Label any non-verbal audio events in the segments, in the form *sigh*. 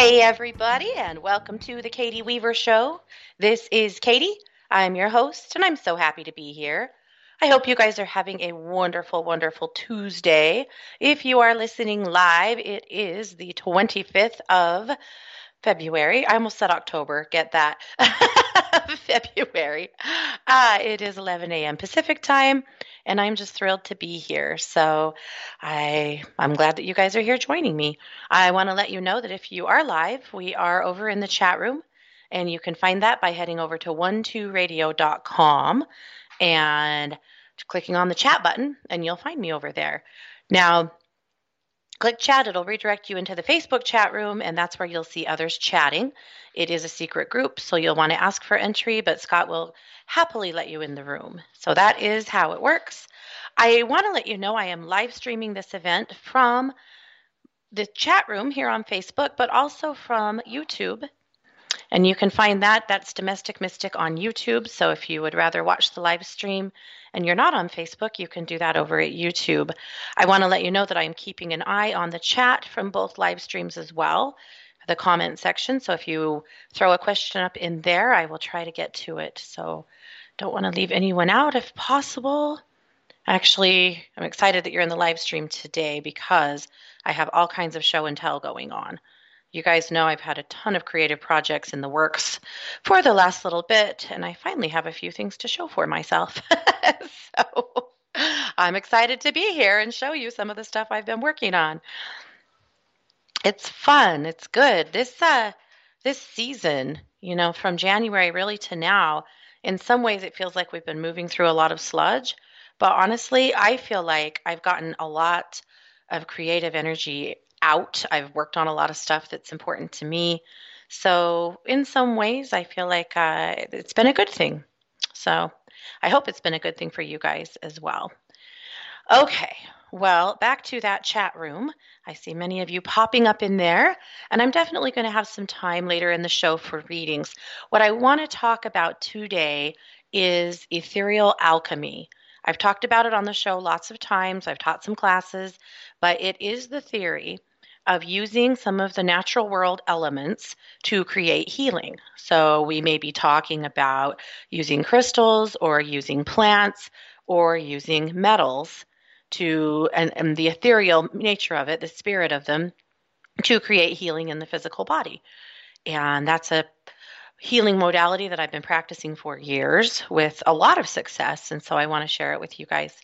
Hey, everybody, and welcome to the Katie Weaver Show. This is Katie. I'm your host, and I'm so happy to be here. I hope you guys are having a wonderful, wonderful Tuesday. If you are listening live, it is the 25th of February. I almost said October. Get that. *laughs* February. Uh, it is 11 a.m. Pacific time, and I'm just thrilled to be here. So I I'm glad that you guys are here joining me. I want to let you know that if you are live, we are over in the chat room, and you can find that by heading over to one2radio.com and clicking on the chat button, and you'll find me over there. Now, click chat, it'll redirect you into the Facebook chat room, and that's where you'll see others chatting. It is a secret group, so you'll want to ask for entry, but Scott will happily let you in the room. So that is how it works. I want to let you know I am live streaming this event from the chat room here on Facebook, but also from YouTube. And you can find that. That's Domestic Mystic on YouTube. So if you would rather watch the live stream and you're not on Facebook, you can do that over at YouTube. I want to let you know that I'm keeping an eye on the chat from both live streams as well, the comment section. So if you throw a question up in there, I will try to get to it. So don't want to leave anyone out if possible. Actually, I'm excited that you're in the live stream today because I have all kinds of show and tell going on. You guys know I've had a ton of creative projects in the works for the last little bit, and I finally have a few things to show for myself. *laughs* so I'm excited to be here and show you some of the stuff I've been working on. It's fun. It's good. This uh this season, you know, from January really to now, in some ways it feels like we've been moving through a lot of sludge, but honestly, I feel like I've gotten a lot of creative energy out. I've worked on a lot of stuff that's important to me. So, in some ways, I feel like uh, it's been a good thing. So, I hope it's been a good thing for you guys as well. Okay, well, back to that chat room. I see many of you popping up in there, and I'm definitely going to have some time later in the show for readings. What I want to talk about today is ethereal alchemy. I've talked about it on the show lots of times, I've taught some classes, but it is the theory of using some of the natural world elements to create healing. So we may be talking about using crystals or using plants or using metals to, and, and the ethereal nature of it, the spirit of them, to create healing in the physical body. And that's a healing modality that I've been practicing for years with a lot of success. And so I want to share it with you guys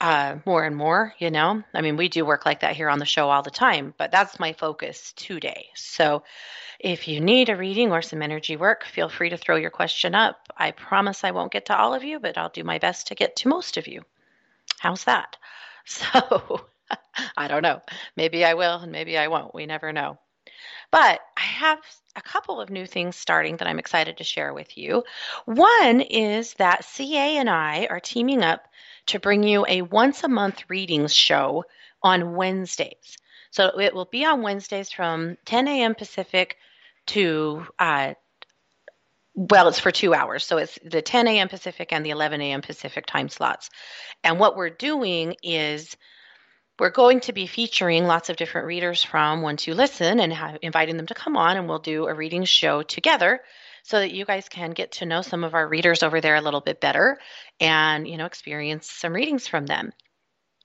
uh, more and more, you know. I mean, we do work like that here on the show all the time, but that's my focus today. So if you need a reading or some energy work, feel free to throw your question up. I promise I won't get to all of you, but I'll do my best to get to most of you. How's that? *laughs* So I don't know. Maybe I will and maybe I won't. We never know. But I have a couple of new things starting that I'm excited to share with you. One is that CA and I are teaming up to bring you a once a month readings show on Wednesdays. So it will be on Wednesdays from 10 a.m. Pacific to, uh, well, it's for two hours. So it's the 10 a.m. Pacific and the 11 a.m. Pacific time slots. And what we're doing is we're going to be featuring lots of different readers from Once You Listen and inviting them to come on, and we'll do a reading show together so that you guys can get to know some of our readers over there a little bit better and, you know, experience some readings from them.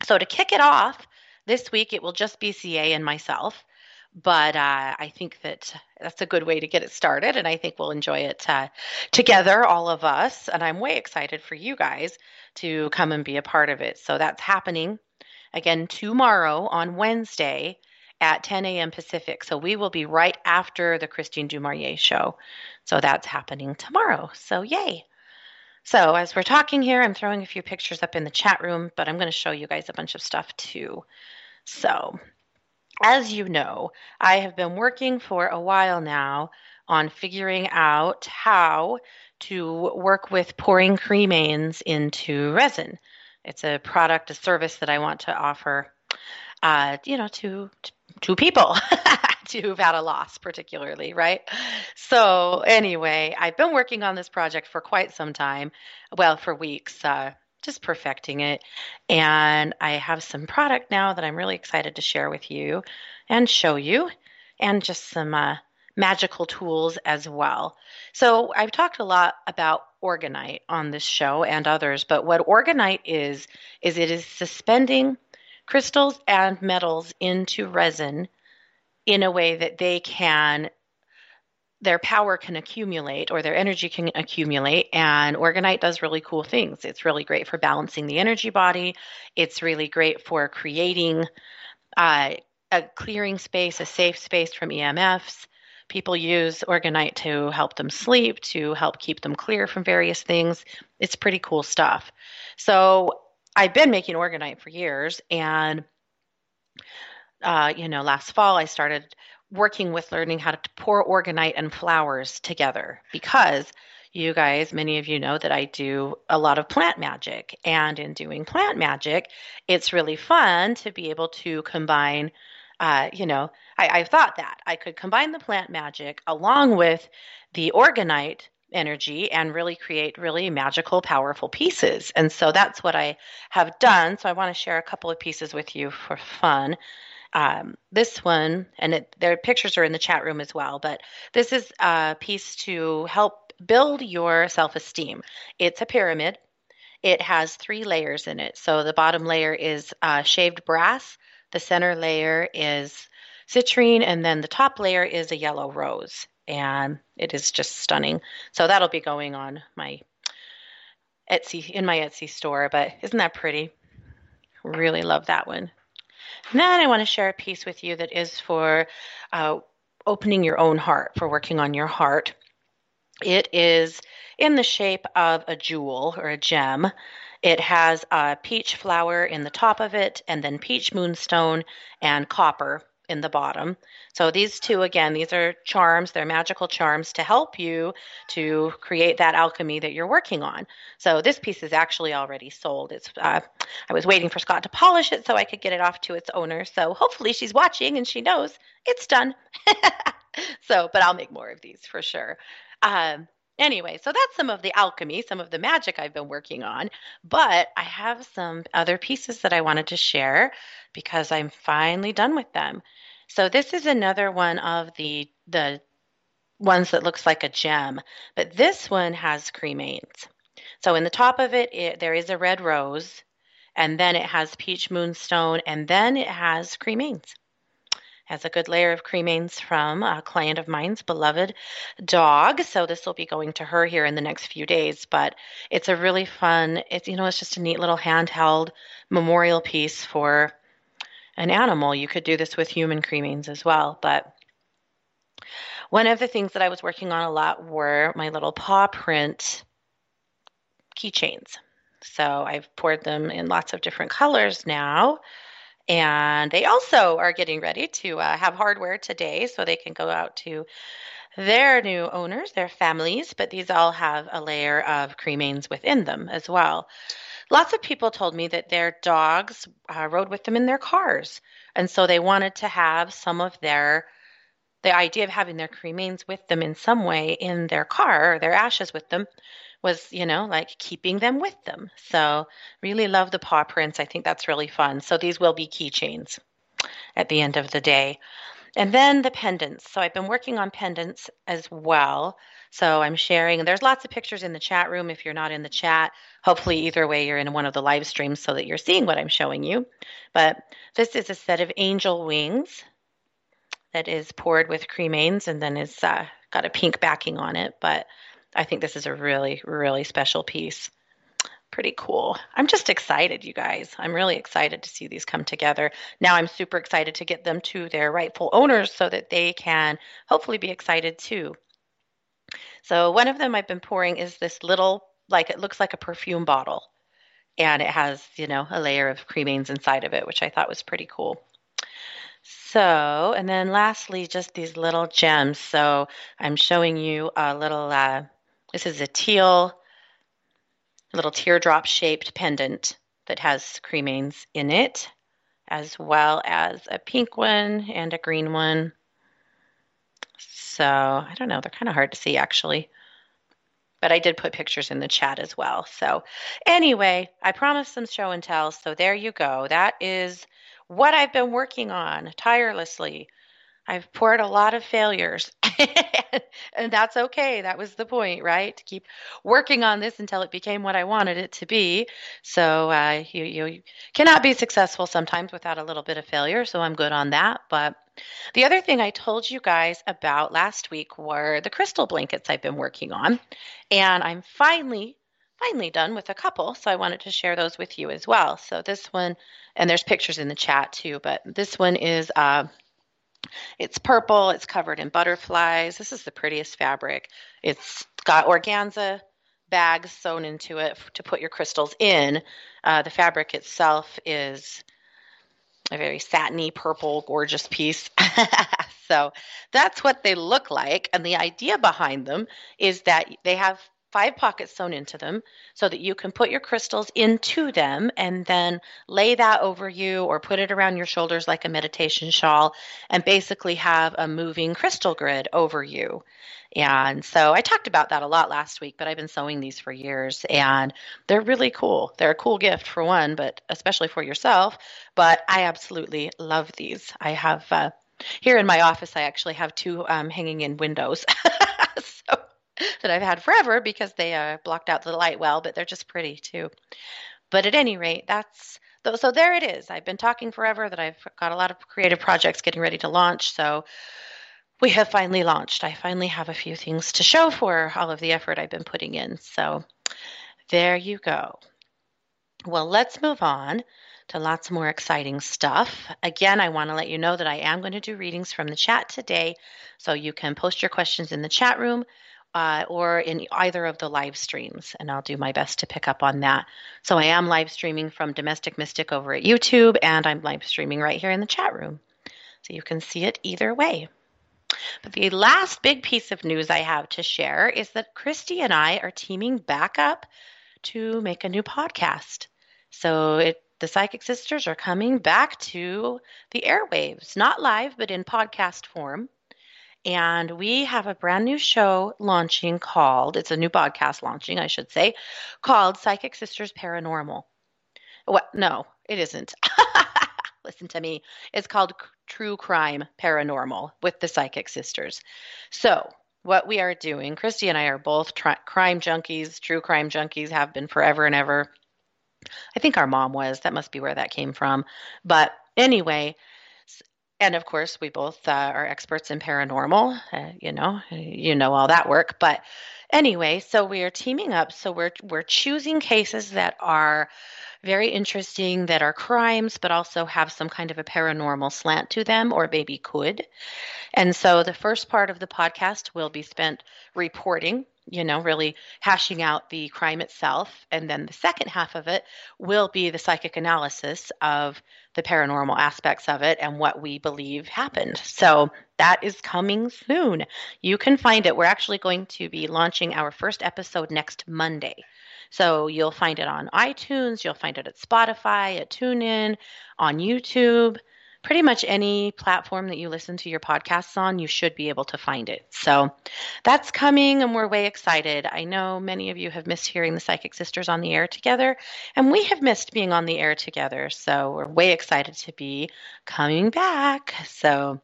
So to kick it off, this week it will just be CA and myself. But uh, I think that that's a good way to get it started, and I think we'll enjoy it uh, together, all of us. And I'm way excited for you guys to come and be a part of it. So that's happening again tomorrow on Wednesday at 10 a.m. Pacific. So we will be right after the Christine Dumaurier show. So that's happening tomorrow. So yay. So as we're talking here, I'm throwing a few pictures up in the chat room, but I'm going to show you guys a bunch of stuff too. So as you know, I have been working for a while now on figuring out how to work with pouring cremains into resin. It's a product, a service that I want to offer, uh, you know, *laughs* to to people who've had a loss, particularly, right? So, anyway, I've been working on this project for quite some time, well, for weeks, uh, just perfecting it. And I have some product now that I'm really excited to share with you and show you. and just some uh, magical tools as well. So I've talked a lot about Orgonite on this show and others, but what Orgonite is is it is suspending crystals and metals into resin in a way that they can their power can accumulate or their energy can accumulate. And orgonite does really cool things. It's really great for balancing the energy body. It's really great for creating uh, a clearing space a safe space from emfs people use orgonite to help them sleep to help keep them clear from various things. It's pretty cool stuff. So i've been making orgonite for years and uh, you know last fall i started working with learning how to pour orgonite and flowers together because you guys, many of you know that I do a lot of plant magic. And in doing plant magic, it's really fun to be able to combine, uh, you know, I, I thought that I could combine the plant magic along with the orgonite energy and really create really magical, powerful pieces. And so that's what I have done. So I want to share a couple of pieces with you for fun um, this one, and it, their pictures are in the chat room as well, but this is a piece to help build your self esteem. It's a pyramid. It has three layers in it. So the bottom layer is uh, shaved brass, the center layer is citrine, and then the top layer is a yellow rose. And it is just stunning. So that'll be going on my Etsy in my Etsy store. But isn't that pretty? Really love that one. Then I want to share a piece with you that is for uh, opening your own heart, for working on your heart. It is in the shape of a jewel or a gem. It has a peach flower in the top of it, and then peach moonstone and copper in the bottom. So these two, again, these are charms. They're magical charms to help you to create that alchemy that you're working on. So this piece is actually already sold. It's uh, I was waiting for Scott to polish it so I could get it off to its owner. So hopefully she's watching and she knows it's done. *laughs* so, but I'll make more of these for sure. Um, anyway, so that's some of the alchemy, some of the magic I've been working on. But I have some other pieces that I wanted to share because I'm finally done with them. So this is another one of the the ones that looks like a gem, but this one has cremains. So in the top of it, it there is a red rose, and then it has peach moonstone, and then it has cremains has a good layer of cremains from a client of mine's beloved dog. So this will be going to her here in the next few days. But it's a really fun, it's you know, it's just a neat little handheld memorial piece for an animal. You could do this with human cremains as well. But one of the things that I was working on a lot were my little paw print keychains. So I've poured them in lots of different colors now. And they also are getting ready to uh, have hardware today so they can go out to their new owners, their families, but these all have a layer of cremains within them as well. Lots of people told me that their dogs uh, rode with them in their cars, and so they wanted to have some of their the idea of having their cremains with them in some way in their car, or their ashes with them, was, you know, like keeping them with them. So, really love the paw prints. I think that's really fun. So, these will be keychains at the end of the day. And then the pendants. So, I've been working on pendants as well. So, I'm sharing, there's lots of pictures in the chat room if you're not in the chat. Hopefully, either way, you're in one of the live streams so that you're seeing what I'm showing you. But this is a set of angel wings that is poured with cremains and then is uh, got a pink backing on it. But I think this is a really, really special piece. Pretty cool. I'm just excited, you guys. I'm really excited to see these come together. Now I'm super excited to get them to their rightful owners so that they can hopefully be excited too. So, one of them I've been pouring is this little, like, it looks like a perfume bottle. And it has, you know, a layer of cremains inside of it, which I thought was pretty cool. So, and then lastly, just these little gems. So, I'm showing you a little uh, this is a teal, little teardrop shaped pendant that has cremains in it, as well as a pink one and a green one. So I don't know, they're kind of hard to see actually. But I did put pictures in the chat as well. So anyway, I promised some show and tell. So there you go. That is what I've been working on tirelessly I've poured a lot of failures, *laughs* and that's okay. That was the point, right? To keep working on this until it became what I wanted it to be. So uh, you, you cannot be successful sometimes without a little bit of failure. So I'm good on that. But the other thing I told you guys about last week were the crystal blankets I've been working on, and I'm finally finally done with a couple, so I wanted to share those with you as well. So this one, and there's pictures in the chat too, but this one is uh, it's purple, it's covered in butterflies. This is the prettiest fabric. It's got organza bags sewn into it to put your crystals in. Uh, the fabric itself is a very satiny purple, gorgeous piece. *laughs* so that's what they look like. And the idea behind them is that they have five pockets sewn into them so that you can put your crystals into them and then lay that over you or put it around your shoulders like a meditation shawl and basically have a moving crystal grid over you. And so I talked about that a lot last week, but I've been sewing these for years and they're really cool. They're a cool gift for one, but especially for yourself. But I absolutely love these. I have uh, here in my office, I actually have two um, hanging in windows. *laughs* *laughs* that I've had forever because they uh, blocked out the light well, but they're just pretty too. But at any rate, that's so there it is. I've been talking forever that I've got a lot of creative projects getting ready to launch. So we have finally launched. I finally have a few things to show for all of the effort I've been putting in. So there you go. Well, let's move on to lots more exciting stuff. Again, I want to let you know that I am going to do readings from the chat today. So you can post your questions in the chat room uh, or in either of the live streams, and I'll do my best to pick up on that. So I am live streaming from Domestic Mystic over at YouTube, and I'm live streaming right here in the chat room. So you can see it either way. But the last big piece of news I have to share is that Christy and I are teaming back up to make a new podcast. So it, the Psychic Sisters are coming back to the airwaves, not live, but in podcast form and we have a brand new show launching called it's a new podcast launching i should say called psychic sisters paranormal. What no it isn't. *laughs* Listen to me. It's called true crime paranormal with the psychic sisters. So what we are doing christy and i are both tri- crime junkies. True crime junkies have been forever and ever. I think our mom was. That must be where that came from. But anyway and of course we both uh, are experts in paranormal uh, you know you know all that work but anyway so we are teaming up. So we're we're choosing cases that are very interesting that are crimes but also have some kind of a paranormal slant to them or maybe could. And so the first part of the podcast will be spent reporting you know, really hashing out the crime itself. And then the second half of it will be the psychic analysis of the paranormal aspects of it and what we believe happened. So that is coming soon. You can find it. We're actually going to be launching our first episode next Monday. So you'll find it on iTunes, you'll find it at Spotify, at TuneIn, on YouTube pretty much any platform that you listen to your podcasts on, you should be able to find it. So that's coming, and we're way excited. I know many of you have missed hearing the Psychic Sisters on the air together, and we have missed being on the air together. So we're way excited to be coming back. So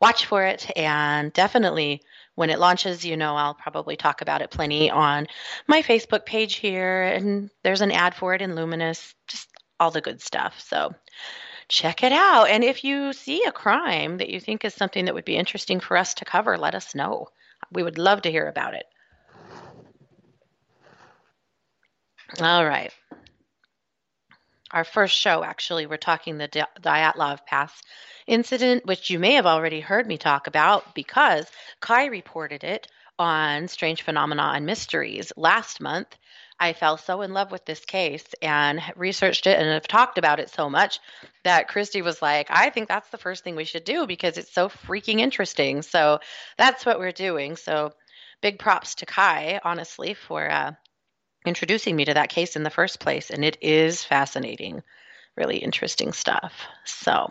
watch for it, and definitely when it launches, you know, I'll probably talk about it plenty on my Facebook page here, and there's an ad for it in Luminous, just all the good stuff. So check it out. And if you see a crime that you think is something that would be interesting for us to cover, let us know. We would love to hear about it. All right. Our first show, actually, we're talking the Dyatlov Pass incident, which you may have already heard me talk about because Kai reported it on Strange Phenomena and Mysteries last month. I fell so in love with this case and researched it and have talked about it so much that Christy was like, I think that's the first thing we should do because it's so freaking interesting. So that's what we're doing. So big props to Kai, honestly, for uh, introducing me to that case in the first place. And it is fascinating, really interesting stuff. So,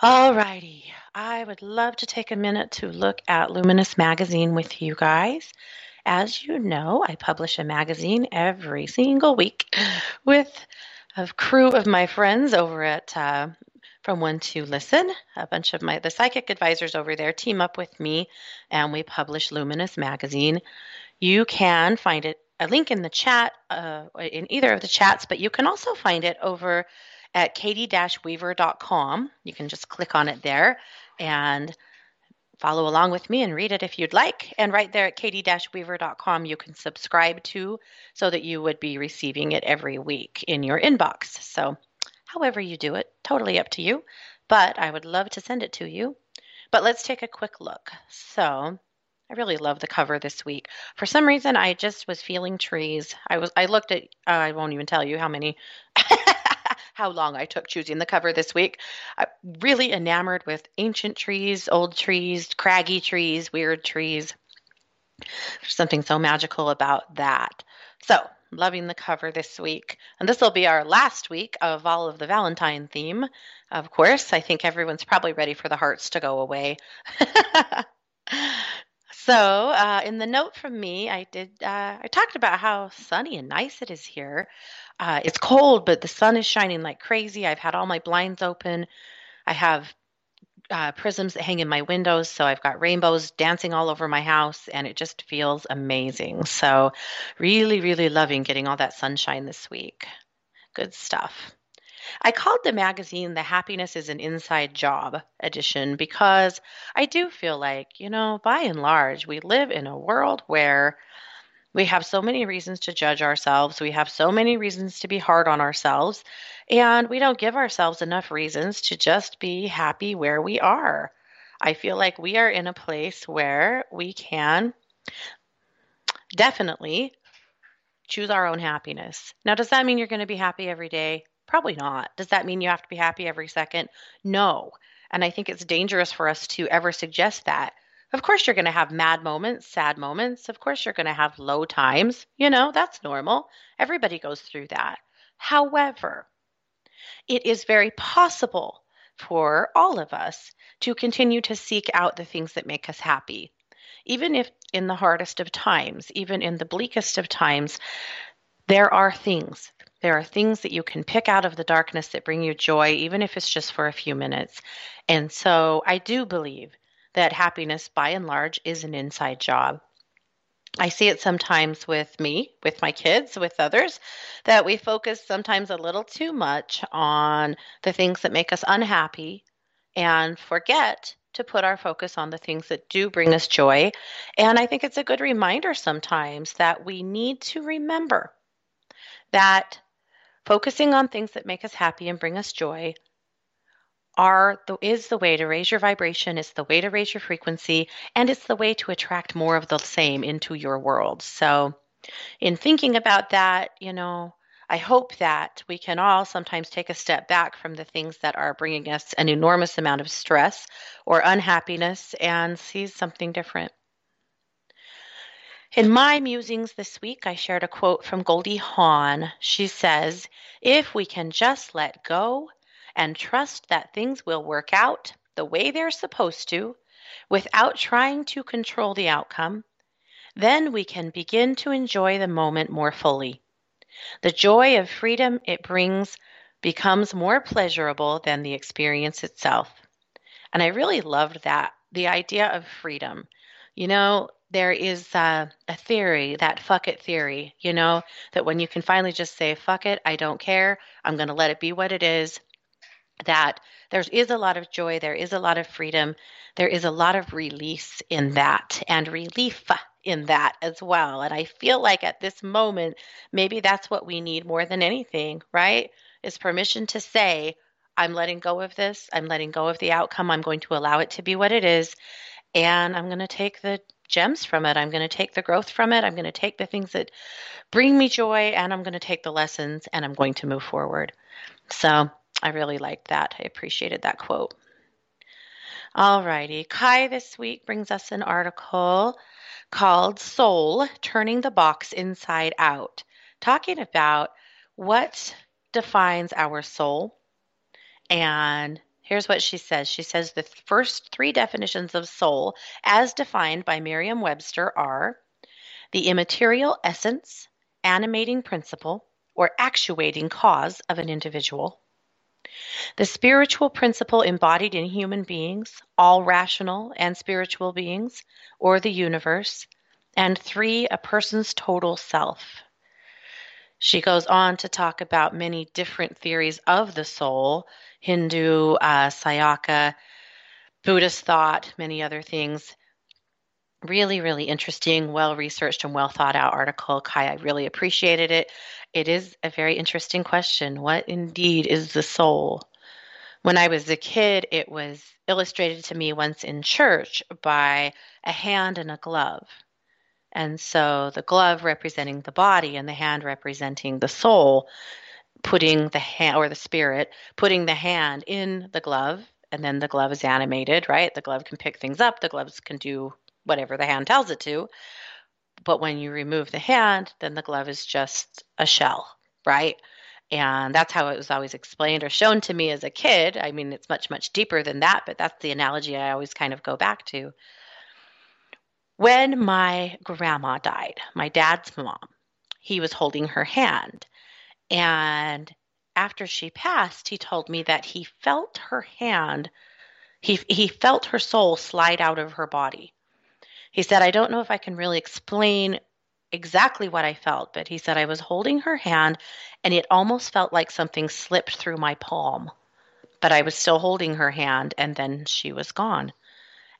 all righty. I would love to take a minute to look at Luminous Magazine with you guys. As you know, I publish a magazine every single week *sighs* with a crew of my friends over at uh, from One to Listen. A bunch of my the psychic advisors over there team up with me, and we publish Luminous Magazine. You can find it a link in the chat uh, in either of the chats, but you can also find it over at katie-weaver.com. You can just click on it there and follow along with me and read it if you'd like. And right there at katie-weaver.com, you can subscribe to so that you would be receiving it every week in your inbox. So, however you do it, totally up to you. But I would love to send it to you. But let's take a quick look. So, I really love the cover this week. For some reason, I just was feeling trees. I was I looked at uh, I won't even tell you how many *laughs* how long I took choosing the cover this week. I'm really enamored with ancient trees, old trees, craggy trees, weird trees. There's something so magical about that. So, loving the cover this week. And this will be our last week of all of the Valentine theme. Of course, I think everyone's probably ready for the hearts to go away. *laughs* so, uh, in the note from me, I did uh, I talked about how sunny and nice it is here. Uh, it's cold, but the sun is shining like crazy. I've had all my blinds open. I have uh, prisms that hang in my windows, so I've got rainbows dancing all over my house, and it just feels amazing. So, really, really loving getting all that sunshine this week. Good stuff. I called the magazine the Happiness is an Inside Job edition because I do feel like, you know, by and large, we live in a world where we have so many reasons to judge ourselves. We have so many reasons to be hard on ourselves. And we don't give ourselves enough reasons to just be happy where we are. I feel like we are in a place where we can definitely choose our own happiness. Now, does that mean you're going to be happy every day? Probably not. Does that mean you have to be happy every second? No. And I think it's dangerous for us to ever suggest that of course, you're going to have mad moments, sad moments. Of course, you're going to have low times. You know, that's normal. Everybody goes through that. However, it is very possible for all of us to continue to seek out the things that make us happy. Even if in the hardest of times, even in the bleakest of times, there are things. There are things that you can pick out of the darkness that bring you joy, even if it's just for a few minutes. And so I do believe that happiness, by and large, is an inside job. I see it sometimes with me, with my kids, with others, that we focus sometimes a little too much on the things that make us unhappy and forget to put our focus on the things that do bring us joy. And I think it's a good reminder sometimes that we need to remember that focusing on things that make us happy and bring us joy are the, is the way to raise your vibration, it's the way to raise your frequency, and it's the way to attract more of the same into your world. So, in thinking about that, you know, I hope that we can all sometimes take a step back from the things that are bringing us an enormous amount of stress or unhappiness and see something different. In my musings this week, I shared a quote from Goldie Hawn. She says, If we can just let go and trust that things will work out the way they're supposed to without trying to control the outcome, then we can begin to enjoy the moment more fully. The joy of freedom it brings becomes more pleasurable than the experience itself. And I really loved that the idea of freedom. You know, there is a, a, theory, that fuck it theory, you know, that when you can finally just say, fuck it, I don't care, I'm going to let it be what it is, that there is a lot of joy, there is a lot of freedom, there is a lot of release in that and relief in that as well. And I feel like at this moment, maybe that's what we need more than anything, right? Is permission to say, I'm letting go of this, I'm letting go of the outcome, I'm going to allow it to be what it is, and I'm going to take the gems from it. I'm going to take the growth from it. I'm going to take the things that bring me joy and I'm going to take the lessons and I'm going to move forward. So I really liked that. I appreciated that quote. All righty. Kai this week brings us an article called Soul Turning the Box Inside Out, talking about what defines our soul. And here's what she says She says the first three definitions of soul, as defined by Merriam Webster, are the immaterial essence, animating principle, or actuating cause of an individual The spiritual principle embodied in human beings, all rational and spiritual beings, or the universe. And three, a person's total self. She goes on to talk about many different theories of the soul Hindu, uh, Sayaka, Buddhist thought, many other things. Really, really interesting, well researched, and well thought out article. Kai, I really appreciated it. It is a very interesting question. What indeed is the soul? When I was a kid, it was illustrated to me once in church by a hand and a glove. And so the glove representing the body and the hand representing the soul, putting the hand or the spirit, putting the hand in the glove, and then the glove is animated, right? The glove can pick things up, the gloves can do whatever the hand tells it to. But when you remove the hand, then the glove is just a shell, right? And that's how it was always explained or shown to me as a kid. I mean, it's much, much deeper than that, but that's the analogy I always kind of go back to. When my grandma died, my dad's mom, he was holding her hand. And after she passed, he told me that he felt her hand, he, he felt her soul slide out of her body. He said, I don't know if I can really explain exactly what I felt, but he said I was holding her hand and it almost felt like something slipped through my palm. But I was still holding her hand and then she was gone.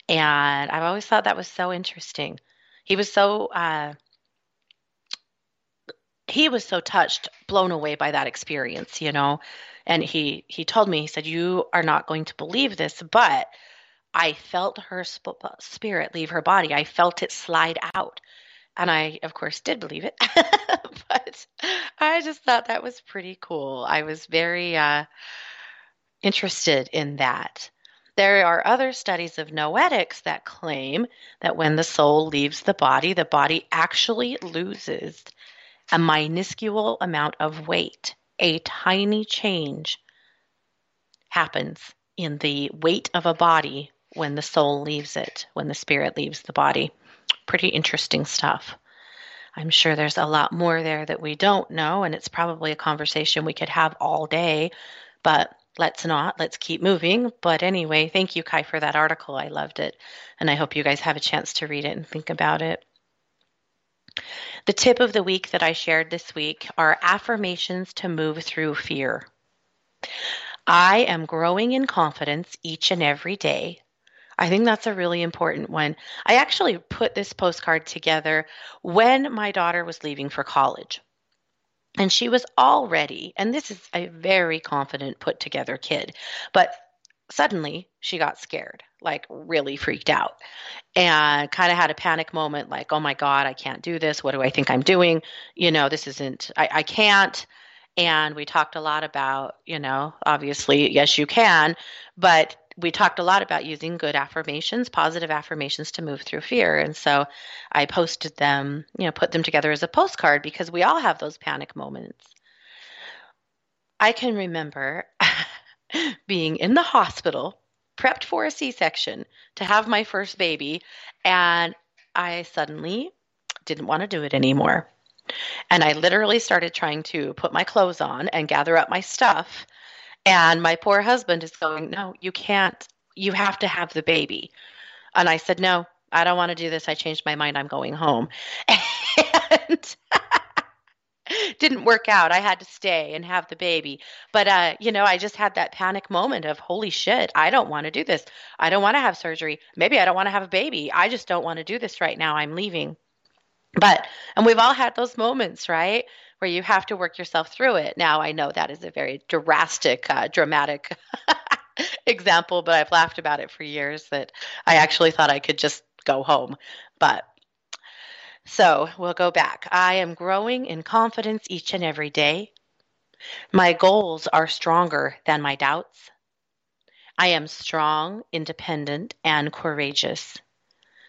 And I've always thought that was so interesting. He was so uh, he was so touched, blown away by that experience, you know. And he he told me he said you are not going to believe this, but I felt her sp- spirit leave her body. I felt it slide out. And I, of course, did believe it. *laughs* but I just thought that was pretty cool. I was very uh, interested in that. There are other studies of noetics that claim that when the soul leaves the body, the body actually loses a minuscule amount of weight. A tiny change happens in the weight of a body when the soul leaves it, when the spirit leaves the body. Pretty interesting stuff. I'm sure there's a lot more there that we don't know, and it's probably a conversation we could have all day, but let's not. Let's keep moving. But anyway, thank you, Kai, for that article. I loved it, and I hope you guys have a chance to read it and think about it. The tip of the week that I shared this week are affirmations to move through fear. I am growing in confidence each and every day I think that's a really important one. I actually put this postcard together when my daughter was leaving for college. And she was already, and this is a very confident, put together kid, but suddenly she got scared, like really freaked out, and kind of had a panic moment like, oh my God, I can't do this. What do I think I'm doing? You know, this isn't, I, I can't. And we talked a lot about, you know, obviously, yes, you can, but we talked a lot about using good affirmations, positive affirmations to move through fear. And so I posted them, you know, put them together as a postcard because we all have those panic moments. I can remember *laughs* being in the hospital, prepped for a C section to have my first baby, and I suddenly didn't want to do it anymore. And I literally started trying to put my clothes on and gather up my stuff and my poor husband is going, No, you can't. You have to have the baby. And I said, No, I don't want to do this. I changed my mind. I'm going home. And *laughs* didn't work out. I had to stay and have the baby. But uh, you know, I just had that panic moment of holy shit, I don't want to do this. I don't want to have surgery. Maybe I don't want to have a baby. I just don't want to do this right now. I'm leaving. But and we've all had those moments, right? Where you have to work yourself through it. Now, I know that is a very drastic, uh, dramatic *laughs* example, but I've laughed about it for years that I actually thought I could just go home. But so we'll go back. I am growing in confidence each and every day. My goals are stronger than my doubts. I am strong, independent, and courageous.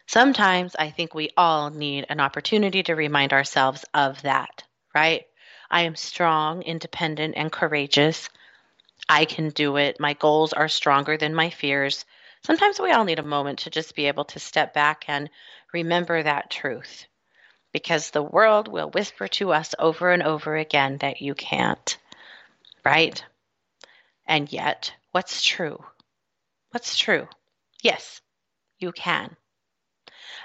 Sometimes I think we all need an opportunity to remind ourselves of that right? I am strong, independent, and courageous. I can do it. My goals are stronger than my fears. Sometimes we all need a moment to just be able to step back and remember that truth because the world will whisper to us over and over again that you can't, right? And yet, what's true? What's true? Yes, you can.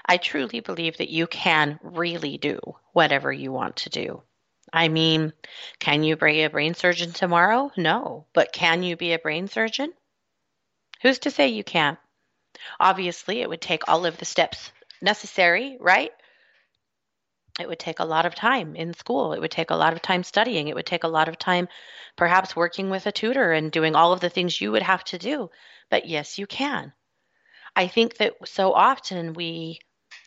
I truly believe that you can really do whatever you want to do. I mean, can you be a brain surgeon tomorrow? No. But can you be a brain surgeon? Who's to say you can't? Obviously, it would take all of the steps necessary, right? It would take a lot of time in school. It would take a lot of time studying. It would take a lot of time perhaps working with a tutor and doing all of the things you would have to do. But yes, you can. I think that so often we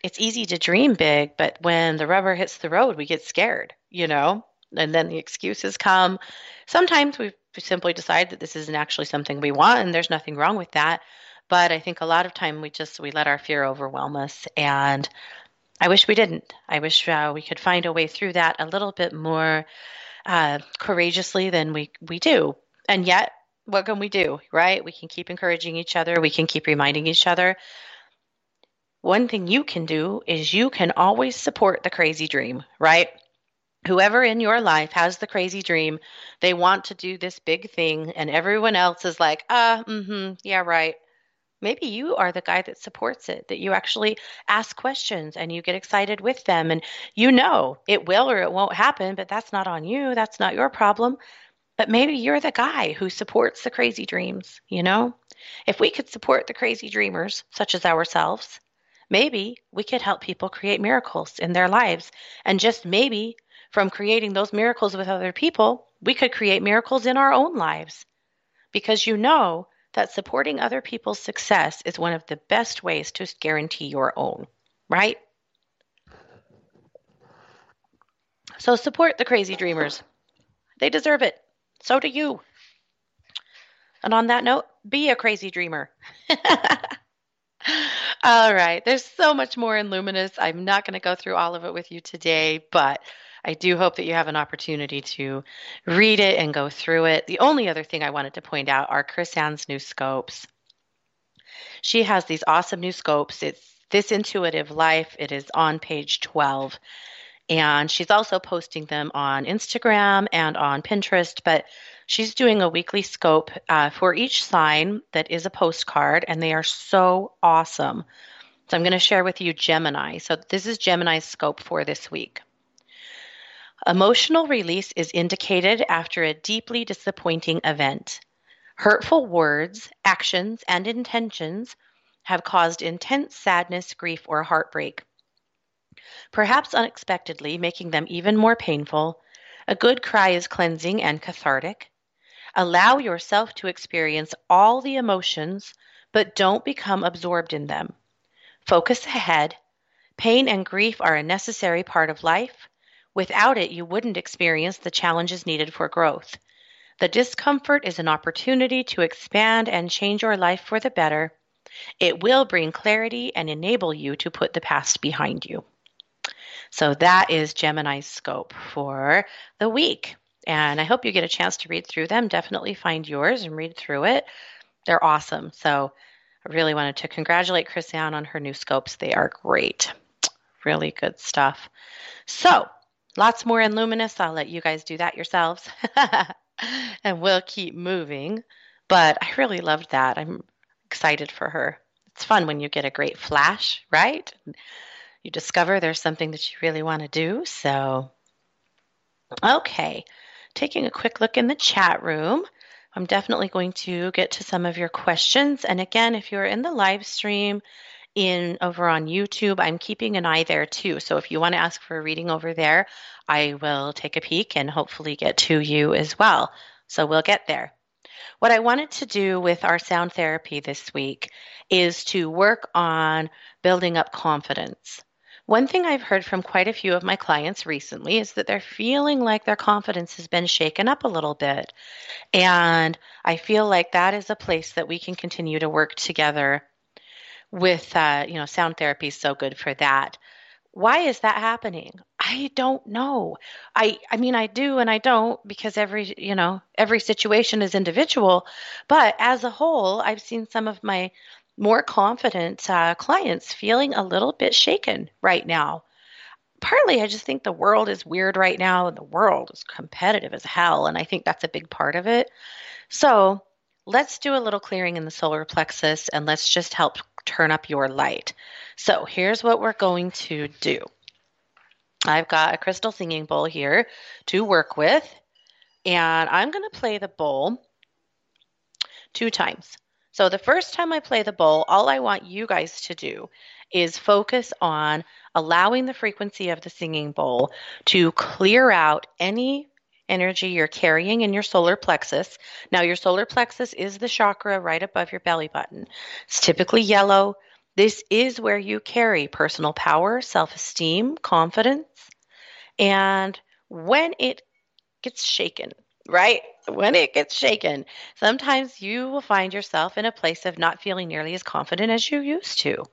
it's easy to dream big, but when the rubber hits the road, we get scared, you know? And then the excuses come. Sometimes we simply decide that this isn't actually something we want and there's nothing wrong with that. But I think a lot of time we just we let our fear overwhelm us and I wish we didn't. I wish uh, we could find a way through that a little bit more uh, courageously than we we do. And yet, what can we do, right? We can keep encouraging each other. We can keep reminding each other one thing you can do is you can always support the crazy dream, right? Whoever in your life has the crazy dream, they want to do this big thing, and everyone else is like, ah, mm hmm, yeah, right. Maybe you are the guy that supports it, that you actually ask questions and you get excited with them, and you know it will or it won't happen, but that's not on you. That's not your problem. But maybe you're the guy who supports the crazy dreams, you know? If we could support the crazy dreamers, such as ourselves, Maybe we could help people create miracles in their lives. And just maybe from creating those miracles with other people, we could create miracles in our own lives. Because you know that supporting other people's success is one of the best ways to guarantee your own, right? So support the crazy dreamers. They deserve it. So do you. And on that note, be a crazy dreamer. *laughs* All right. There's so much more in Luminous. I'm not going to go through all of it with you today, but I do hope that you have an opportunity to read it and go through it. The only other thing I wanted to point out are Chris-Anne's new scopes. She has these awesome new scopes. It's This Intuitive Life. It is on page 12. And she's also posting them on Instagram and on Pinterest. But She's doing a weekly scope uh, for each sign that is a postcard, and they are so awesome. So I'm going to share with you Gemini. So this is Gemini's scope for this week. Emotional release is indicated after a deeply disappointing event. Hurtful words, actions, and intentions have caused intense sadness, grief, or heartbreak. Perhaps unexpectedly, making them even more painful, a good cry is cleansing and cathartic. Allow yourself to experience all the emotions, but don't become absorbed in them. Focus ahead. Pain and grief are a necessary part of life. Without it, you wouldn't experience the challenges needed for growth. The discomfort is an opportunity to expand and change your life for the better. It will bring clarity and enable you to put the past behind you. So that is Gemini's scope for the week. And I hope you get a chance to read through them. Definitely find yours and read through it. They're awesome. So I really wanted to congratulate Chris-Anne on her new scopes. They are great. Really good stuff. So lots more in Luminous. I'll let you guys do that yourselves. *laughs* and we'll keep moving. But I really loved that. I'm excited for her. It's fun when you get a great flash, right? You discover there's something that you really want to do. So, okay taking a quick look in the chat room. I'm definitely going to get to some of your questions. And again, if you're in the live stream in over on YouTube, I'm keeping an eye there too. So if you want to ask for a reading over there, I will take a peek and hopefully get to you as well. So we'll get there. What I wanted to do with our sound therapy this week is to work on building up confidence. One thing I've heard from quite a few of my clients recently is that they're feeling like their confidence has been shaken up a little bit. And I feel like that is a place that we can continue to work together with, uh, you know, sound therapy is so good for that. Why is that happening? I don't know. I I mean I do and I don't because every, you know, every situation is individual, but as a whole, I've seen some of my more confident uh, clients feeling a little bit shaken right now. partly I just think the world is weird right now and the world is competitive as hell. And I think that's a big part of it. So let's do a little clearing in the solar plexus and let's just help turn up your light. So here's what we're going to do. I've got a crystal singing bowl here to work with, and I'm going to play the bowl two times. So the first time I play the bowl, all I want you guys to do is focus on allowing the frequency of the singing bowl to clear out any energy you're carrying in your solar plexus. Now, your solar plexus is the chakra right above your belly button. It's typically yellow. This is where you carry personal power, self esteem, confidence. And when it gets shaken, right? When it gets shaken, sometimes you will find yourself in a place of not feeling nearly as confident as you used to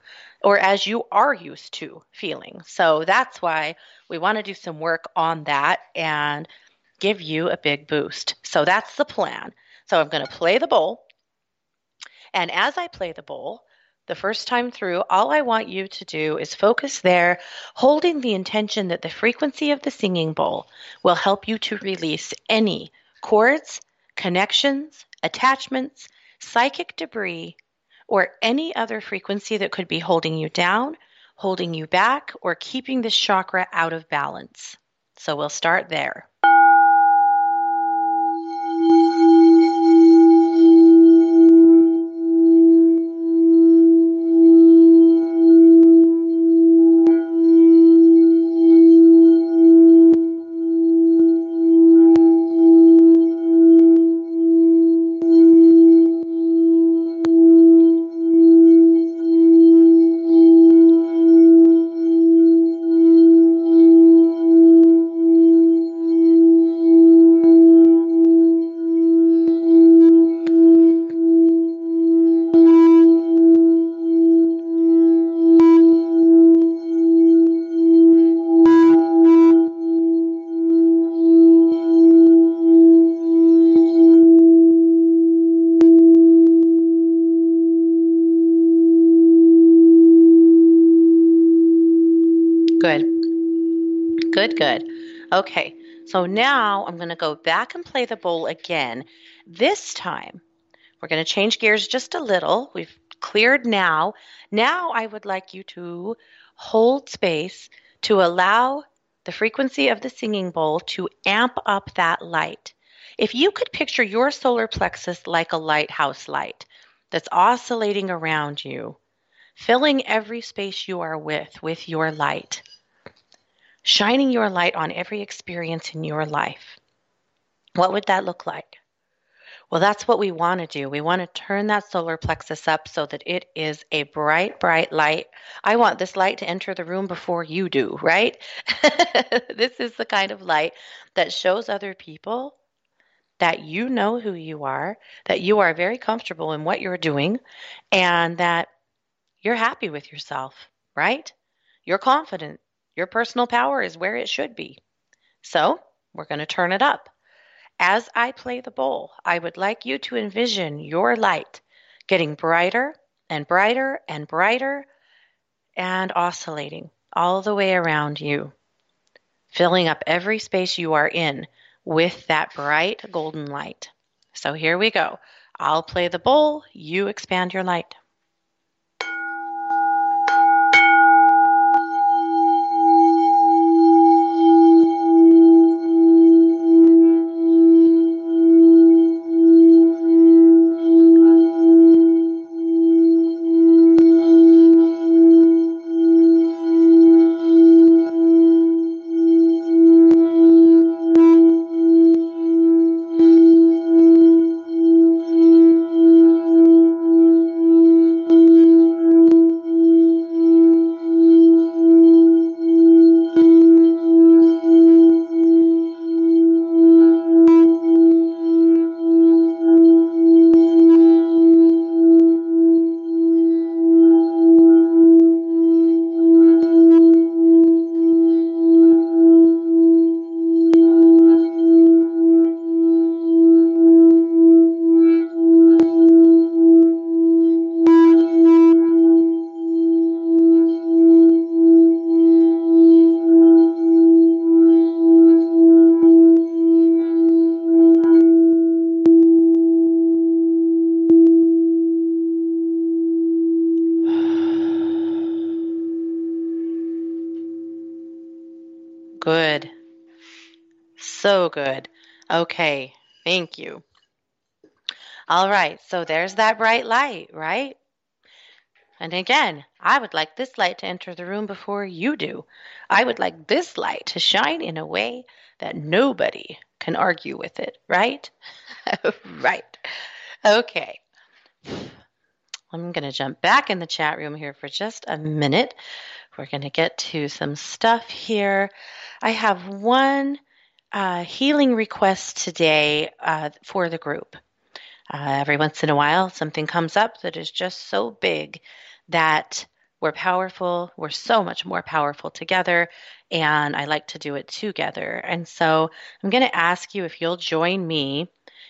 or as you are used to feeling. So that's why we want to do some work on that and give you a big boost. So that's the plan. So I'm going to play the bowl. And as I play the bowl, the first time through, all I want you to do is focus there, holding the intention that the frequency of the singing bowl will help you to release any cords, connections, attachments, psychic debris, or any other frequency that could be holding you down, holding you back, or keeping this chakra out of balance. So we'll start there. Okay, so now I'm going to go back and play the bowl again. This time, we're going to change gears just a little. We've cleared now. Now I would like you to hold space to allow the frequency of the singing bowl to amp up that light. If you could picture your solar plexus like a lighthouse light that's oscillating around you, filling every space you are with with your light, shining your light on every experience in your life. What would that look like? Well, that's what we want to do. We want to turn that solar plexus up so that it is a bright, bright light. I want this light to enter the room before you do, right? *laughs* this is the kind of light that shows other people that you know who you are, that you are very comfortable in what you're doing, and that you're happy with yourself, right? You're confident. Your personal power is where it should be. So we're going to turn it up. As I play the bowl, I would like you to envision your light getting brighter and brighter and brighter and oscillating all the way around you, filling up every space you are in with that bright golden light. So here we go. I'll play the bowl, you expand your light. So good. Okay. Thank you. All right. So there's that bright light, right? And again, I would like this light to enter the room before you do. I would like this light to shine in a way that nobody can argue with it, right? *laughs* right. Okay. I'm going to jump back in the chat room here for just a minute. We're going to get to some stuff here. I have one uh, healing request today uh, for the group. Uh, every once in a while, something comes up that is just so big that we're powerful. We're so much more powerful together, and I like to do it together. And so I'm going to ask you if you'll join me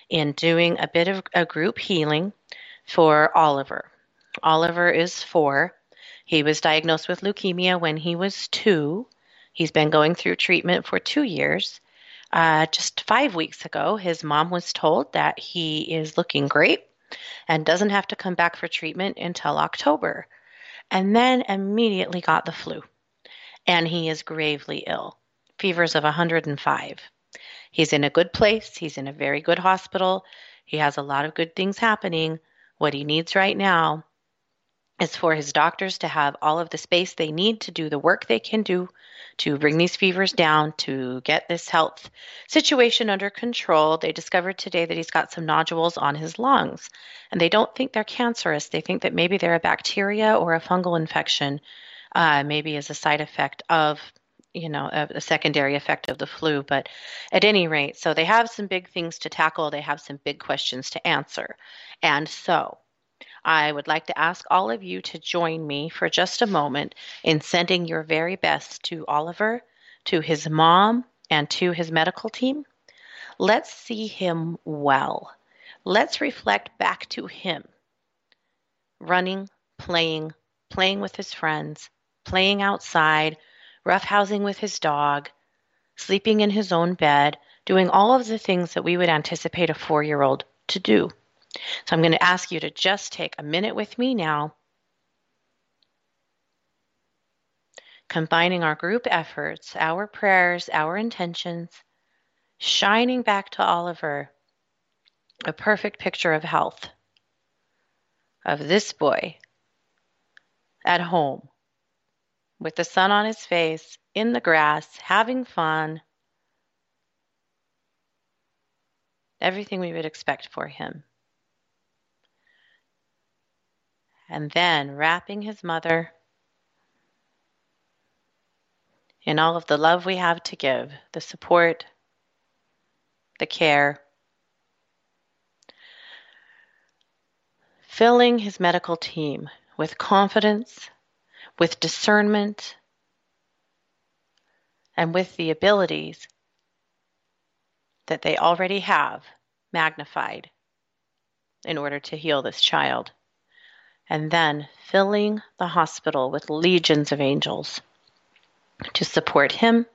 in doing a bit of a group healing for Oliver. Oliver is four. He was diagnosed with leukemia when he was two. He's been going through treatment for two years. Uh, just five weeks ago, his mom was told that he is looking great and doesn't have to come back for treatment until October. And then immediately got the flu. And he is gravely ill. Fevers of 105. He's in a good place. He's in a very good hospital. He has a lot of good things happening. What he needs right now is for his doctors to have all of the space they need to do the work they can do to bring these fevers down, to get this health situation under control. They discovered today that he's got some nodules on his lungs, and they don't think they're cancerous. They think that maybe they're a bacteria or a fungal infection, uh, maybe as a side effect of you know, a, a, secondary effect of the flu. But at any rate, so they have some big things to tackle. They have some big questions to answer. And so I would like to ask all of you to join me for just a moment in sending your very best to Oliver, to his mom, and to his medical team. Let's see him well. Let's reflect back to him running, playing, playing with his friends, playing outside, roughhousing with his dog, sleeping in his own bed, doing all of the things that we would anticipate a four year old to do. So I'm going to ask you to just take a minute with me now, combining our group efforts, our prayers, our intentions, shining back to Oliver a perfect picture of health of this boy at home with the sun on his face, in the grass, having fun. Everything we would expect for him. And then wrapping his mother in all of the love we have to give, the support, the care, filling his medical team with confidence, with discernment, and with the abilities that they already have magnified in order to heal this child and then filling the hospital with legions of angels to support him,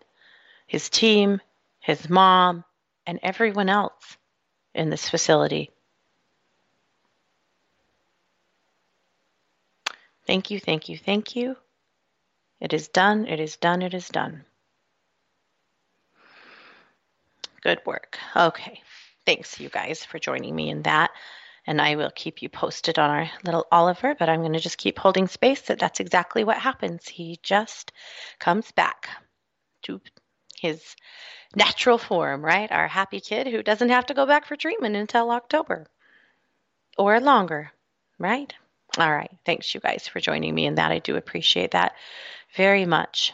his team, his mom, and everyone else in this facility. Thank you, thank you, thank you. It is done, it is done, it is done. Good work. Okay. Thanks, you guys, for joining me in that and I will keep you posted on our little Oliver, but I'm going to just keep holding space that that's exactly what happens. He just comes back to his natural form, right? Our happy kid who doesn't have to go back for treatment until October or longer, right? All right. Thanks, you guys, for joining me in that. I do appreciate that very much.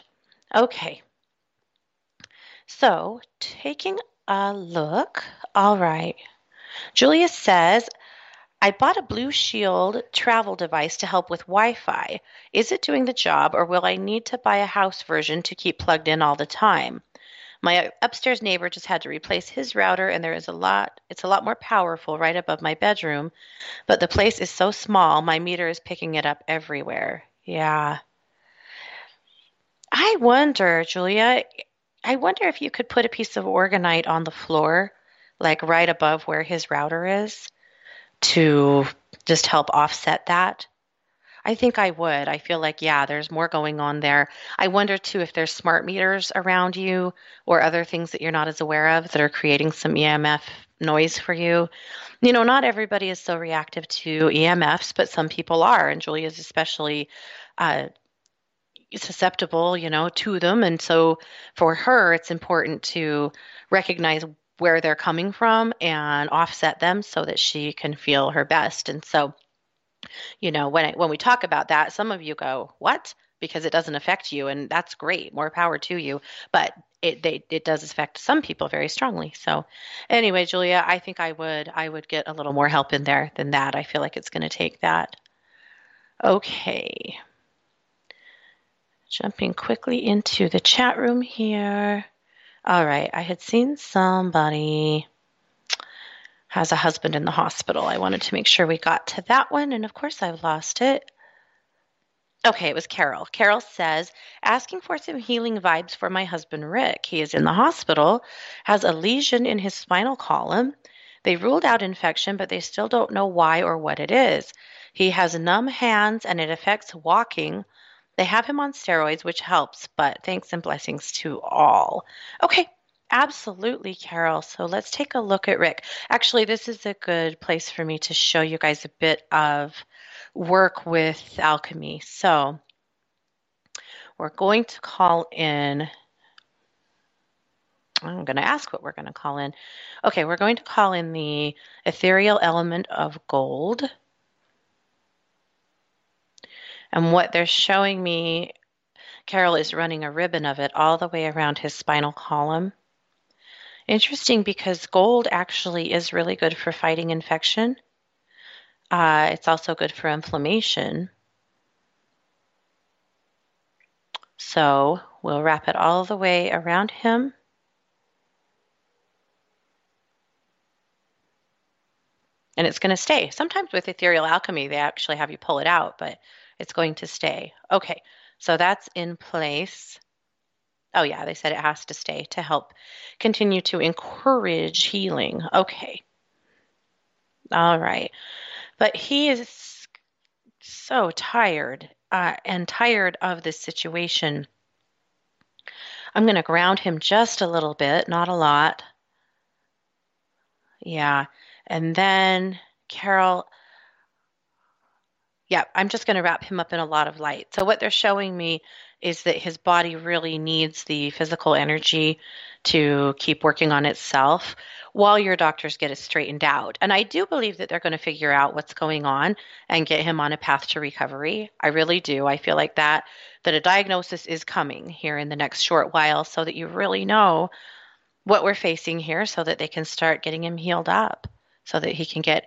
Okay. So, taking a look. All right. Julia says, I bought a Blushield travel device to help with Wi Fi. Is it doing the job, or will I need to buy a house version to keep plugged in all the time? My upstairs neighbor just had to replace his router, and there is a lot, it's a lot more powerful right above my bedroom, but the place is so small, my meter is picking it up everywhere. Yeah. I wonder, Julia, I wonder if you could put a piece of orgonite on the floor, like right above where his router is to just help offset that. I think I would. I feel like, yeah, there's more going on there. I wonder too if there's smart meters around you or other things that you're not as aware of that are creating some EMF noise for you. You know, not everybody is so reactive to EMFs, but some people are. And Julia's especially uh, susceptible, you know, to them. And so for her, it's important to recognize where they're coming from and offset them so that she can feel her best. And so you know, when I, when we talk about that, some of you go, "What?" because it doesn't affect you, and that's great. More power to you. But it they, it does affect some people very strongly. So, anyway, Julia, I think I would I would get a little more help in there than that. I feel like it's going to take that. Okay. Jumping quickly into the chat room here. All right, I had seen somebody has a husband in the hospital. I wanted to make sure we got to that one, and of course, I've lost it. Okay, it was Carol. Carol says, asking for some healing vibes for my husband Rick. He is in the hospital, has a lesion in his spinal column. They ruled out infection, but they still don't know why or what it is. He has numb hands and it affects walking. They have him on steroids, which helps, but thanks and blessings to all. Okay, Absolutely, Carol. So let's take a look at Rick. Actually, this is a good place for me to show you guys a bit of work with alchemy. So we're going to call in. I'm going to ask what we're going to call in. Okay, we're going to call in the ethereal element of gold. And what they're showing me, Carol is running a ribbon of it all the way around his spinal column. Interesting because gold actually is really good for fighting infection. Uh, it's also good for inflammation. So we'll wrap it all the way around him. And it's going to stay. Sometimes with ethereal alchemy, they actually have you pull it out, but it's going to stay. Okay, so that's in place. Oh, yeah, they said it has to stay to help continue to encourage healing. Okay. All right. But he is so tired uh, and tired of this situation. I'm going to ground him just a little bit, not a lot. Yeah. And then, Carol, yeah, I'm just going to wrap him up in a lot of light. So, what they're showing me is that his body really needs the physical energy to keep working on itself while your doctors get it straightened out. And I do believe that they're going to figure out what's going on and get him on a path to recovery. I really do. I feel like that that a diagnosis is coming here in the next short while so that you really know what we're facing here so that they can start getting him healed up so that he can get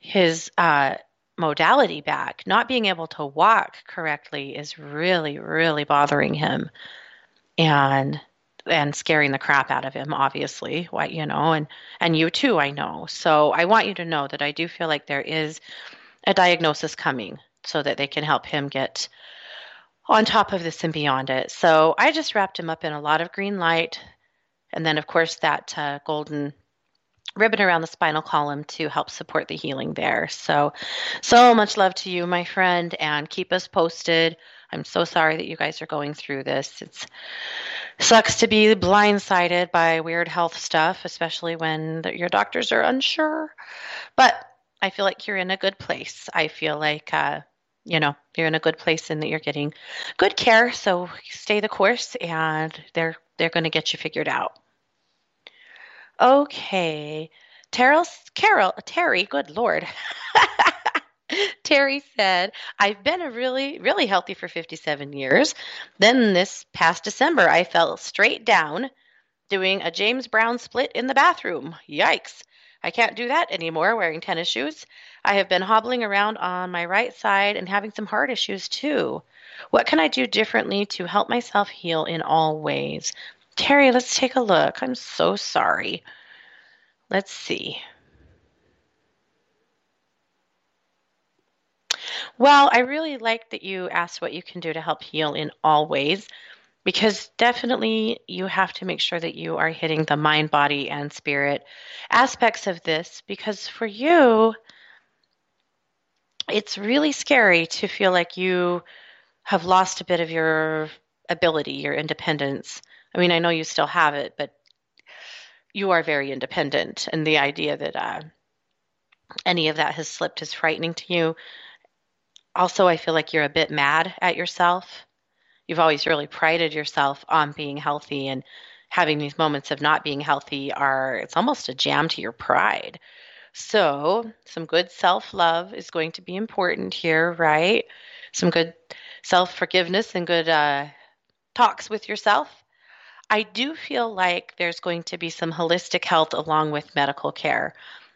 his uh, modality back. Not being able to walk correctly is really, really bothering him and and scaring the crap out of him obviously what you know and and you too i know. So i want you to know that i do feel like there is a diagnosis coming so that they can help him get on top of this and beyond it. So i just wrapped him up in a lot of green light. And then of course that uh, golden ribbon around the spinal column to help support the healing there. So, so much love to you, my friend, and keep us posted. I'm so sorry that you guys are going through this. It sucks to be blindsided by weird health stuff, especially when the, your doctors are unsure. But I feel like you're in a good place. I feel like, uh, you know, you're in a good place and that you're getting good care. So stay the course, and they're they're going to get you figured out. Okay. Terrell, Carol, Terry, good Lord. *laughs* Terry said, I've been a really, really healthy for 57 years. Then this past December, I fell straight down doing a James Brown split in the bathroom. Yikes. I can't do that anymore wearing tennis shoes. I have been hobbling around on my right side and having some heart issues too. What can I do differently to help myself heal in all ways? Terry, let's take a look. I'm so sorry. Let's see. Well, I really like that you asked what you can do to help heal in all ways because definitely you have to make sure that you are hitting the mind, body, and spirit aspects of this because for you, it's really scary to feel like you have lost a bit of your ability, your independence. I mean, I know you still have it, but you are very independent, and the idea that uh, any of that has slipped is frightening to you. Also, I feel like you're a bit mad at yourself. You've always really prided yourself on being healthy, and having these moments of not being healthy are, it's almost a jam to your pride. So, some good self love is going to be important here, right? Some good self forgiveness and good uh, talks with yourself. I do feel like there's going to be some holistic health along with medical care.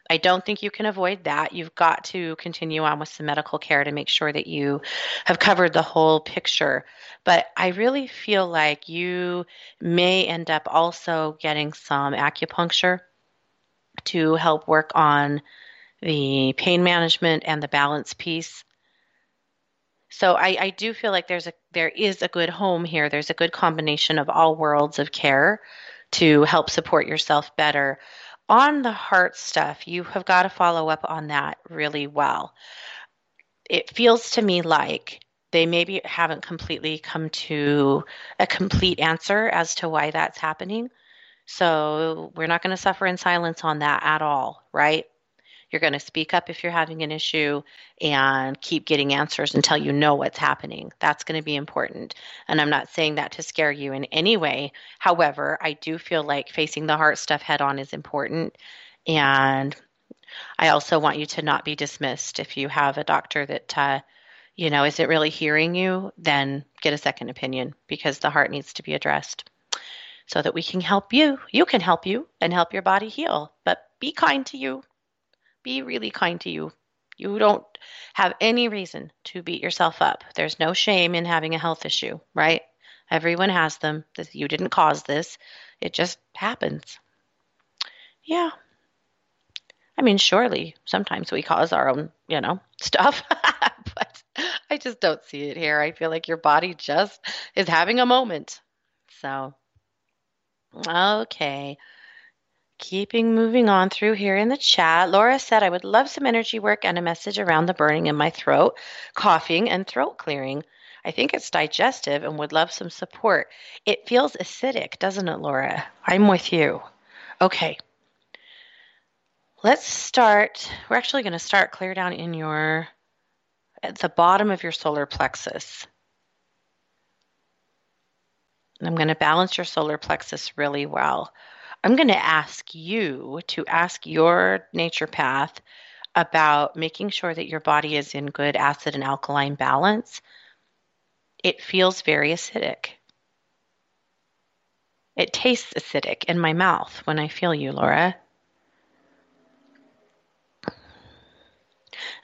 I don't think you can avoid that. You've got to continue on with some medical care to make sure that you have covered the whole picture. But I really feel like you may end up also getting some acupuncture to help work on the pain management and the balance piece. So I, I do feel like there's a there is a good home here. There's a good combination of all worlds of care to help support yourself better. On the heart stuff, you have got to follow up on that really well. It feels to me like they maybe haven't completely come to a complete answer as to why that's happening. So we're not going to suffer in silence on that at all, right? You're going to speak up if you're having an issue and keep getting answers until you know what's happening. That's going to be important. And I'm not saying that to scare you in any way. However, I do feel like facing the heart stuff head on is important. And I also want you to not be dismissed. If you have a doctor that, uh, you know, isn't really hearing you, then get a second opinion because the heart needs to be addressed so that we can help you. You can help you and help your body heal. But be kind to you. Be really kind to you. You don't have any reason to beat yourself up. There's no shame in having a health issue, right? Everyone has them. You didn't cause this. It just happens. Yeah. I mean, surely sometimes we cause our own, you know, *laughs* stuff, but I just don't see it here. I feel like your body just is having a moment. So, okay. Keeping moving on through here in the chat, Laura said, I would love some energy work and a message around the burning in my throat, coughing, and throat clearing. I think it's digestive and would love some support. It feels acidic, doesn't it, Laura? I'm with you. Okay. Let's start. We're actually going to start clear down in your, at the bottom of your solar plexus. I'm going to balance your solar plexus really well. I'm going to ask you to ask your naturopath about making sure that your body is in good acid and alkaline balance. It feels very acidic. It tastes acidic in my mouth when I feel you, Laura.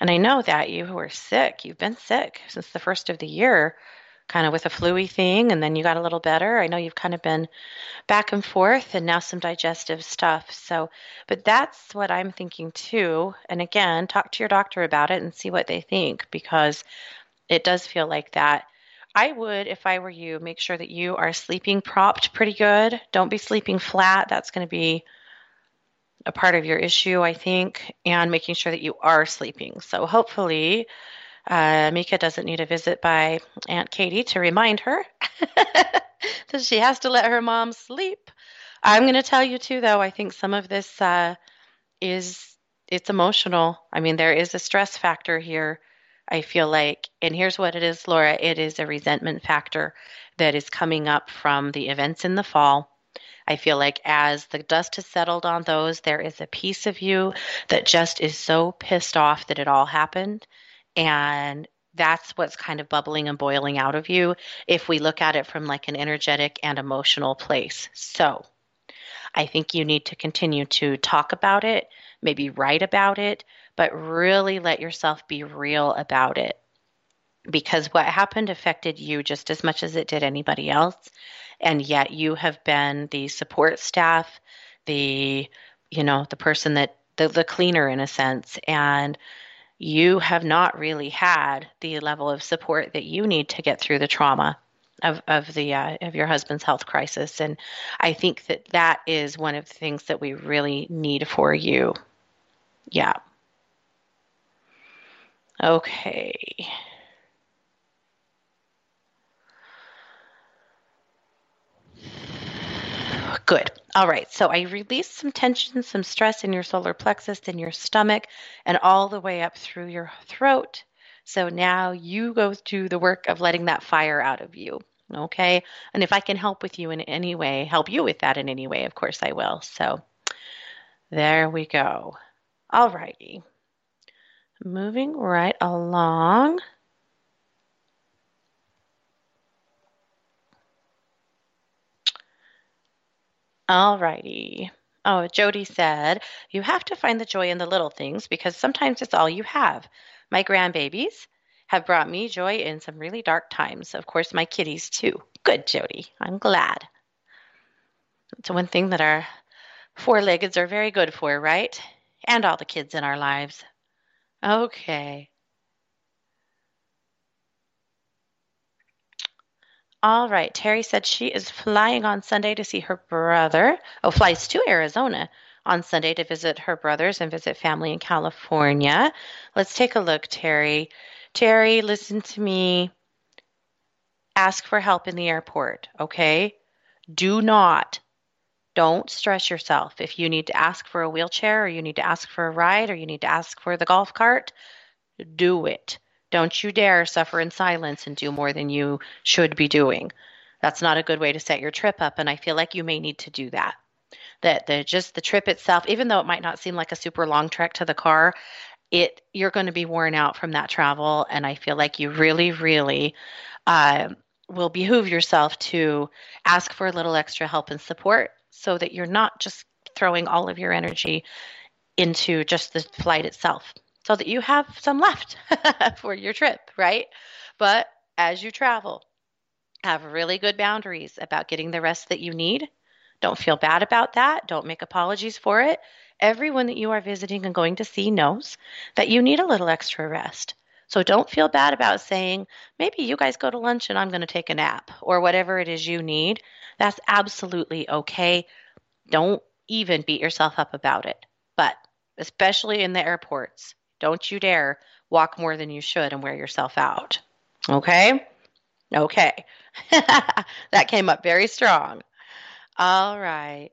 And I know that you who are sick, you've been sick since the first of the year kind of with a fluey thing and then you got a little better. I know you've kind of been back and forth and now some digestive stuff. So, but that's what I'm thinking too. And again, talk to your doctor about it and see what they think because it does feel like that. I would, if I were you, make sure that you are sleeping propped pretty good. Don't be sleeping flat. That's going to be a part of your issue, I think, and making sure that you are sleeping. So hopefully, uh, Mika doesn't need a visit by Aunt Katie to remind her *laughs* that she has to let her mom sleep. I'm going to tell you too, though. I think some of this uh, is it's emotional. I mean, there is a stress factor here. I feel like, and here's what it is, Laura. It is a resentment factor that is coming up from the events in the fall. I feel like as the dust has settled on those, there is a piece of you that just is so pissed off that it all happened and that's what's kind of bubbling and boiling out of you if we look at it from like an energetic and emotional place. So, I think you need to continue to talk about it, maybe write about it, but really let yourself be real about it. Because what happened affected you just as much as it did anybody else. And yet you have been the support staff, the, you know, the person that, the, the cleaner in a sense. And you have not really had the level of support that you need to get through the trauma of of the uh, of your husband's health crisis. And i think that that is one of the things that we really need for you. Yeah. Okay. Good. All right. So I released some tension, some stress in your solar plexus, in your stomach, and all the way up through your throat. So now you go through the work of letting that fire out of you. Okay. And if I can help with you in any way, help you with that in any way, of course I will. So there we go. All righty. Moving right along. All righty. Oh, Jody said, you have to find the joy in the little things because sometimes it's all you have. My grandbabies have brought me joy in some really dark times. Of course, my kitties too. Good, Jody. I'm glad. It's one thing that our four leggeds are very good for, right? And all the kids in our lives. Okay. All right. Terry said she is flying on Sunday to see her brother. Oh, flies to Arizona on Sunday to visit her brothers and visit family in California. Let's take a look, Terry. Terry, listen to me. Ask for help in the airport, okay? Do not, don't stress yourself. If you need to ask for a wheelchair or you need to ask for a ride or you need to ask for the golf cart, do it. Don't you dare suffer in silence and do more than you should be doing. That's not a good way to set your trip up, and I feel like you may need to do that. That the just the trip itself, even though it might not seem like a super long trek to the car, it you're going to be worn out from that travel, and I feel like you really, really uh, will behoove yourself to ask for a little extra help and support, so that you're not just throwing all of your energy into just the flight itself so that you have some left *laughs* for your trip, right? But as you travel, have really good boundaries about getting the rest that you need. Don't feel bad about that. Don't make apologies for it. Everyone that you are visiting and going to see knows that you need a little extra rest. So don't feel bad about saying, maybe you guys go to lunch and I'm going to take a nap or whatever it is you need. That's absolutely okay. Don't even beat yourself up about it. But especially in the airports, don't you dare walk more than you should and wear yourself out. Okay? Okay. *laughs* that came up very strong. All right.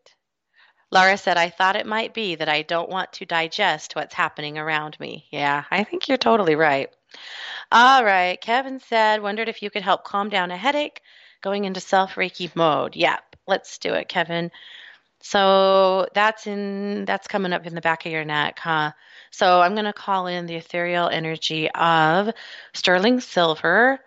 Laura said, I thought it might be that I don't want to digest what's happening around me. Yeah, I think you're totally right. All right. Kevin said, wondered if you could help calm down a headache going into self Reiki mode. Yep, let's do it, Kevin. So that's in that's coming up in the back of your neck, huh? So I'm going to call in the ethereal energy of sterling silver.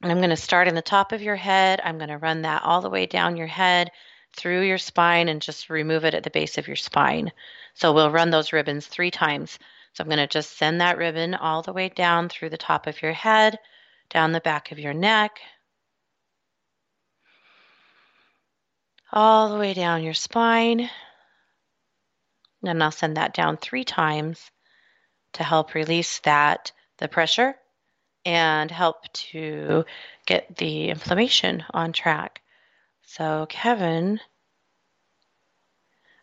And I'm going to start in the top of your head. I'm going to run that all the way down your head through your spine and just remove it at the base of your spine. So we'll run those ribbons three times. So I'm going to just send that ribbon all the way down through the top of your head, down the back of your neck, all the way down your spine. And I'll send that down three times to help release that, the pressure, and help to get the inflammation on track. So, Kevin,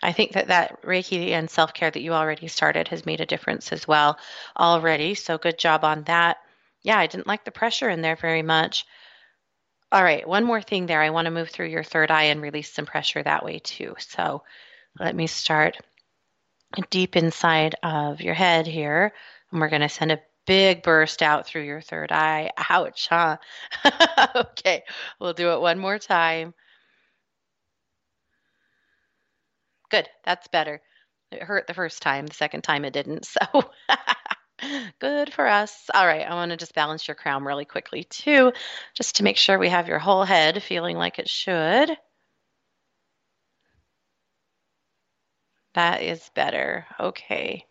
I think that that Reiki and self care that you already started has made a difference as well already. So, good job on that. Yeah, I didn't like the pressure in there very much. All right, one more thing there. I want to move through your third eye and release some pressure that way too. So let me start deep inside of your head here. And we're going to send a big burst out through your third eye. Ouch, huh? *laughs* okay, we'll do it one more time. Good, that's better. It hurt the first time, the second time it didn't. So *laughs* Good for us. All right, I want to just balance your crown really quickly too, just to make sure we have your whole head feeling like it should. That is better. Okay.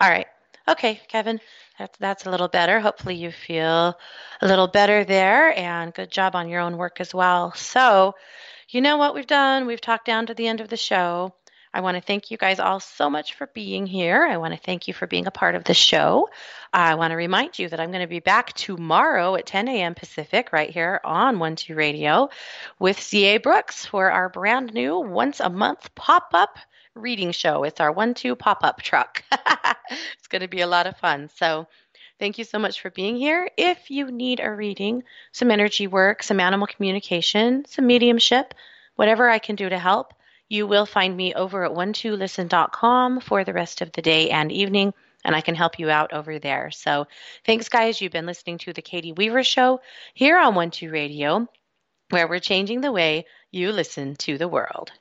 All right. Okay, Kevin, that's, that's a little better. Hopefully, you feel a little better there, and good job on your own work as well. So, you know what we've done? We've talked down to the end of the show. I want to thank you guys all so much for being here. I want to thank you for being a part of the show. I want to remind you that I'm going to be back tomorrow at 10 a.m. Pacific right here on One Two Radio with CA Brooks for our brand new once a month pop up reading show. It's our one two pop up truck. *laughs* it's going to be a lot of fun. So, thank you so much for being here. If you need a reading, some energy work, some animal communication, some mediumship, whatever I can do to help, you will find me over at one2listen.com for the rest of the day and evening, and I can help you out over there. So, thanks, guys. You've been listening to the Katie Weaver Show here on One Two Radio, where we're changing the way you listen to the world.